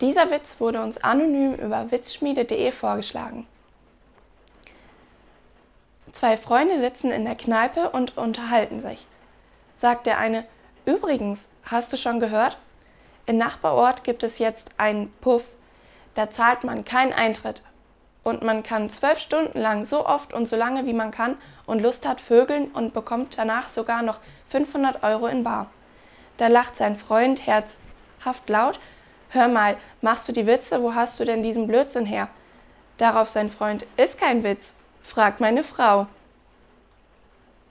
Dieser Witz wurde uns anonym über witzschmiede.de vorgeschlagen. Zwei Freunde sitzen in der Kneipe und unterhalten sich. Sagt der eine, übrigens, hast du schon gehört? In Nachbarort gibt es jetzt einen Puff, da zahlt man keinen Eintritt. Und man kann zwölf Stunden lang so oft und so lange wie man kann und Lust hat vögeln und bekommt danach sogar noch 500 Euro in Bar. Da lacht sein Freund herzhaft laut. Hör mal, machst du die Witze? Wo hast du denn diesen Blödsinn her? Darauf sein Freund, ist kein Witz, fragt meine Frau.